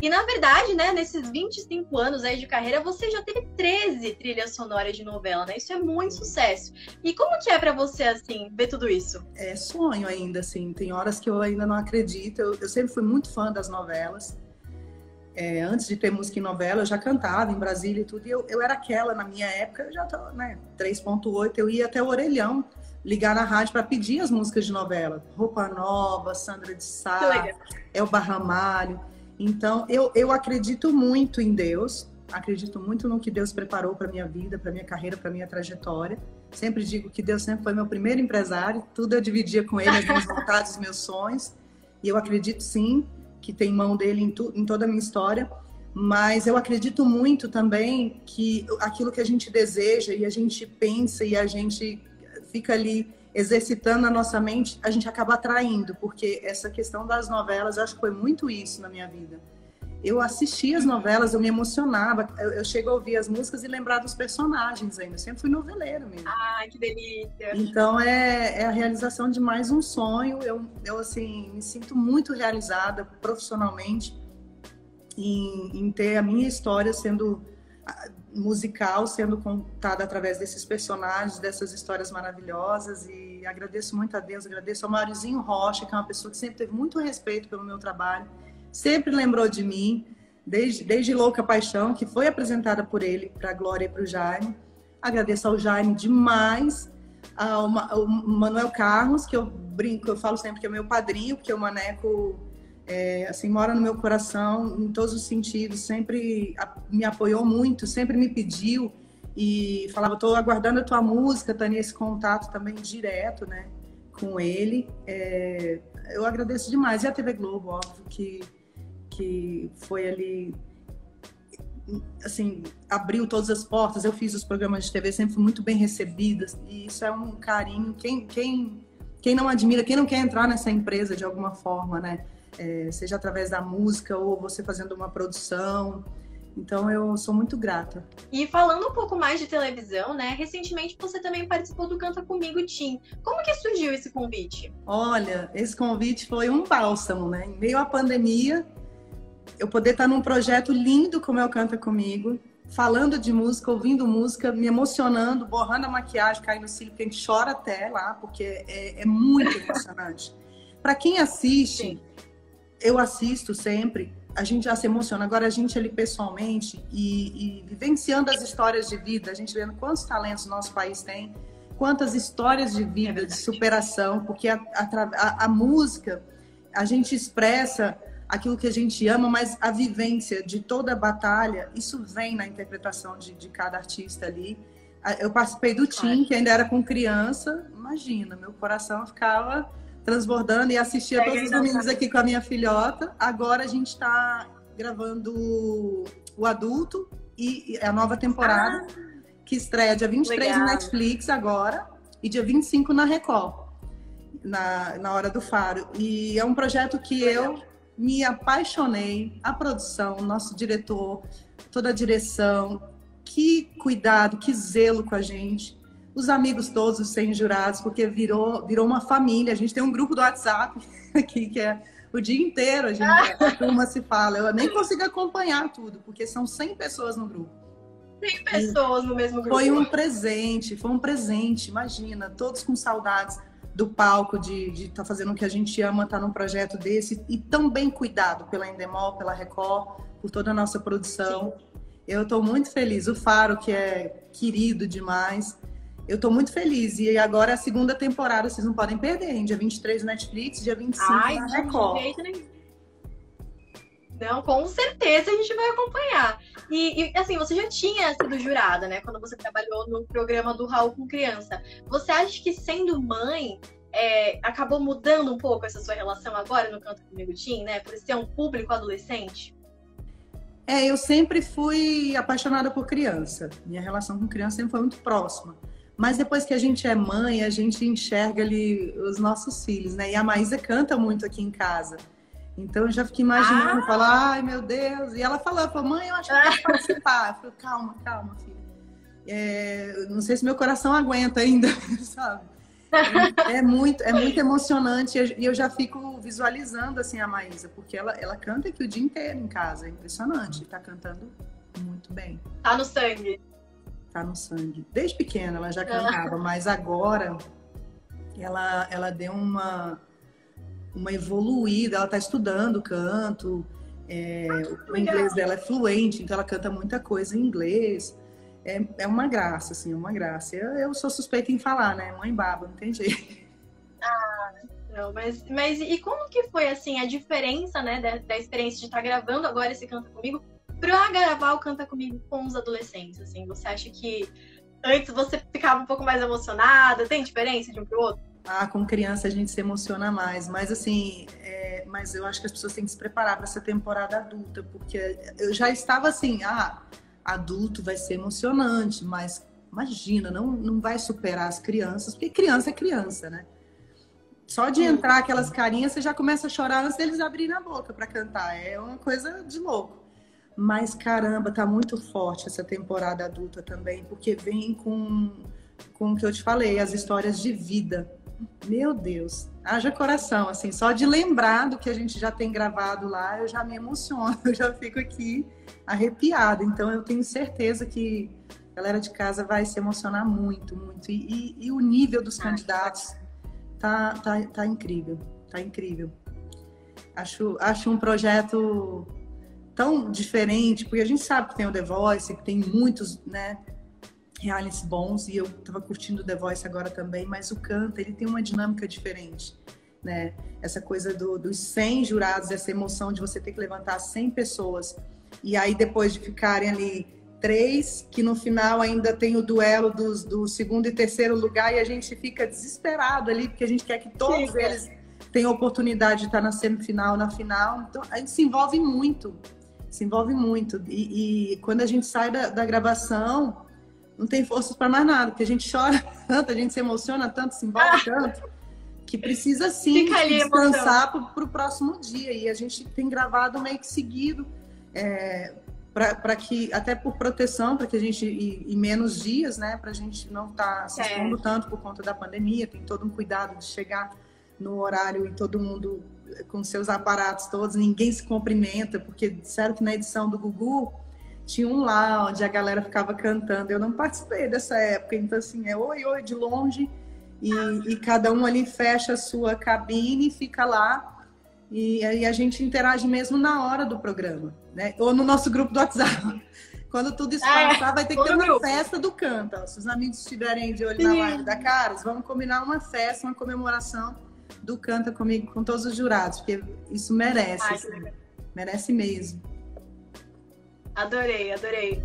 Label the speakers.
Speaker 1: E na verdade, né, nesses 25 anos aí de carreira, você já teve 13 trilhas sonoras de novela, né? Isso é muito sucesso. E como que é para você, assim, ver tudo isso?
Speaker 2: É sonho ainda, assim. Tem horas que eu ainda não acredito. Eu, eu sempre fui muito fã das novelas. É, antes de ter música em novela, eu já cantava em Brasília e tudo. E eu, eu era aquela, na minha época, eu já estava, né, 3.8, eu ia até o orelhão ligar na rádio para pedir as músicas de novela. Roupa Nova, Sandra de Sá, Elba Ramalho. Então, eu, eu acredito muito em Deus, acredito muito no que Deus preparou para minha vida, para minha carreira, para minha trajetória. Sempre digo que Deus sempre foi meu primeiro empresário, tudo eu dividia com ele, as minhas vontades, os meus sonhos. E eu acredito sim que tem mão dele em, tu, em toda a minha história. Mas eu acredito muito também que aquilo que a gente deseja e a gente pensa e a gente fica ali exercitando a nossa mente, a gente acaba atraindo, porque essa questão das novelas, eu acho que foi muito isso na minha vida. Eu assistia as novelas, eu me emocionava, eu, eu chego a ouvir as músicas e lembrar dos personagens ainda. Eu sempre fui noveleira mesmo.
Speaker 1: Ai, que delícia!
Speaker 2: Então é, é a realização de mais um sonho. Eu, eu assim, me sinto muito realizada profissionalmente em, em ter a minha história sendo musical sendo contada através desses personagens, dessas histórias maravilhosas e agradeço muito a Deus, agradeço ao Maurizinho Rocha, que é uma pessoa que sempre teve muito respeito pelo meu trabalho, sempre lembrou de mim, desde, desde Louca Paixão, que foi apresentada por ele para a Glória e para o Jaime. Agradeço ao Jaime demais, ao, ao Manuel Carlos, que eu brinco, eu falo sempre que é meu padrinho, porque o Maneco é, assim, mora no meu coração em todos os sentidos, sempre me apoiou muito, sempre me pediu e falava, estou aguardando a tua música, Tânia, esse contato também direto, né, com ele. É, eu agradeço demais. E a TV Globo, óbvio, que, que foi ali, assim, abriu todas as portas. Eu fiz os programas de TV, sempre fui muito bem recebida, e isso é um carinho. Quem, quem, quem não admira, quem não quer entrar nessa empresa de alguma forma, né? é, seja através da música ou você fazendo uma produção. Então eu sou muito grata.
Speaker 1: E falando um pouco mais de televisão, né? Recentemente você também participou do Canta Comigo Tim. Como que surgiu esse convite?
Speaker 2: Olha, esse convite foi um bálsamo, né? Em meio à pandemia, eu poder estar num projeto lindo como é o Canta Comigo, falando de música, ouvindo música, me emocionando, borrando a maquiagem, caindo no cílio, porque a gente chora até lá, porque é, é muito emocionante. Para quem assiste, Sim eu assisto sempre, a gente já se emociona. Agora, a gente ali pessoalmente e, e vivenciando as histórias de vida, a gente vendo quantos talentos o nosso país tem, quantas histórias de vida, de superação, porque a, a, a, música, a gente expressa aquilo que a gente ama, mas a vivência de toda a batalha, isso vem na interpretação de, de cada artista ali. Eu participei do Tim, que ainda era com criança, imagina, meu coração ficava transbordando e assistia todos os domingos aqui com a minha filhota. Agora a gente está gravando o adulto e a nova temporada, ah, que estreia dia 23 legal. no Netflix agora e dia 25 na Record, na, na Hora do Faro. E é um projeto que legal. eu me apaixonei, a produção, nosso diretor, toda a direção, que cuidado, que zelo com a gente os amigos todos, os 100 jurados, porque virou, virou uma família. A gente tem um grupo do WhatsApp aqui que é o dia inteiro a, gente, a turma se fala. Eu nem consigo acompanhar tudo, porque são 100 pessoas no grupo.
Speaker 1: 100 pessoas no mesmo grupo.
Speaker 2: Foi um presente, foi um presente, imagina, todos com saudades do palco, de estar tá fazendo o que a gente ama, estar tá num projeto desse e tão bem cuidado pela Endemol, pela Record, por toda a nossa produção. Sim. Eu estou muito feliz. O Faro, que é querido demais eu estou muito feliz. E agora a segunda temporada, vocês não podem perder, hein? Dia 23 no Netflix, dia 25 Ai, na Record.
Speaker 1: Não, com certeza a gente vai acompanhar. E, e, assim, você já tinha sido jurada, né? Quando você trabalhou no programa do Raul com Criança. Você acha que sendo mãe, é, acabou mudando um pouco essa sua relação agora no Canto Comigo Tim, né? Por ser um público adolescente?
Speaker 2: É, eu sempre fui apaixonada por criança. Minha relação com criança sempre foi muito próxima. Mas depois que a gente é mãe, a gente enxerga ali os nossos filhos, né? E a Maísa canta muito aqui em casa. Então eu já fiquei imaginando, ah. falar, ai meu Deus. E ela falou, falou, mãe, eu acho que eu quero participar. Eu falei, calma, calma, filha. É, não sei se meu coração aguenta ainda, sabe? É, é, muito, é muito emocionante e eu já fico visualizando assim a Maísa, porque ela, ela canta aqui o dia inteiro em casa, é impressionante. Tá cantando muito bem.
Speaker 1: Tá no sangue.
Speaker 2: Tá no sangue. Desde pequena ela já cantava, mas agora ela, ela deu uma, uma evoluída, ela tá estudando canto, é, ah, o inglês dela é fluente, então ela canta muita coisa em inglês. É, é uma graça, assim, uma graça. Eu, eu sou suspeita em falar, né? Mãe baba, não tem jeito.
Speaker 1: Ah, não, mas, mas e como que foi, assim, a diferença, né, da, da experiência de estar tá gravando agora esse Canta Comigo pra gravar Canta Comigo com os adolescentes, assim? Você acha que antes você ficava um pouco mais emocionada? Tem diferença de um pro outro?
Speaker 2: Ah, com criança a gente se emociona mais, mas assim, é, mas eu acho que as pessoas têm que se preparar para essa temporada adulta, porque eu já estava assim, ah, adulto vai ser emocionante, mas imagina, não, não vai superar as crianças, porque criança é criança, né? Só de entrar aquelas carinhas, você já começa a chorar antes deles abrirem a boca para cantar. É uma coisa de louco. Mas caramba, tá muito forte essa temporada adulta também, porque vem com, com o que eu te falei, as histórias de vida meu Deus, haja coração, assim, só de lembrar do que a gente já tem gravado lá, eu já me emociono, eu já fico aqui arrepiada. Então eu tenho certeza que a galera de casa vai se emocionar muito, muito. E, e, e o nível dos candidatos tá, tá, tá incrível, tá incrível. Acho, acho um projeto tão diferente, porque a gente sabe que tem o The Voice, que tem muitos, né? realities bons e eu estava curtindo The Voice agora também, mas o Canta, ele tem uma dinâmica diferente, né? Essa coisa do, dos 100 jurados, essa emoção de você ter que levantar 100 pessoas e aí depois de ficarem ali três, que no final ainda tem o duelo dos, do segundo e terceiro lugar e a gente fica desesperado ali, porque a gente quer que todos Sim. eles tenham oportunidade de estar na semifinal, na final. Então, a gente se envolve muito, se envolve muito. E, e quando a gente sai da, da gravação, não tem forças para mais nada, porque a gente chora tanto, a gente se emociona tanto, se envolve ah. tanto, que precisa sim descansar para o próximo dia. E a gente tem gravado meio que seguido, é, para que, até por proteção, para que a gente, e, e, menos dias, né, para a gente não estar tá se expondo é. tanto por conta da pandemia, tem todo um cuidado de chegar no horário e todo mundo com seus aparatos todos, ninguém se cumprimenta, porque disseram que na edição do Gugu tinha um lá onde a galera ficava cantando. Eu não participei dessa época, então assim, é oi, oi de longe e, e cada um ali fecha a sua cabine e fica lá e aí a gente interage mesmo na hora do programa, né? Ou no nosso grupo do WhatsApp. Quando tudo isso ah, passar, vai ter que ter uma grupo. festa do Canta. Se os amigos estiverem de olho na live da Caras, vamos combinar uma festa, uma comemoração do Canta comigo, com todos os jurados, porque isso merece, Ai, assim, merece mesmo.
Speaker 1: Adorei, adorei.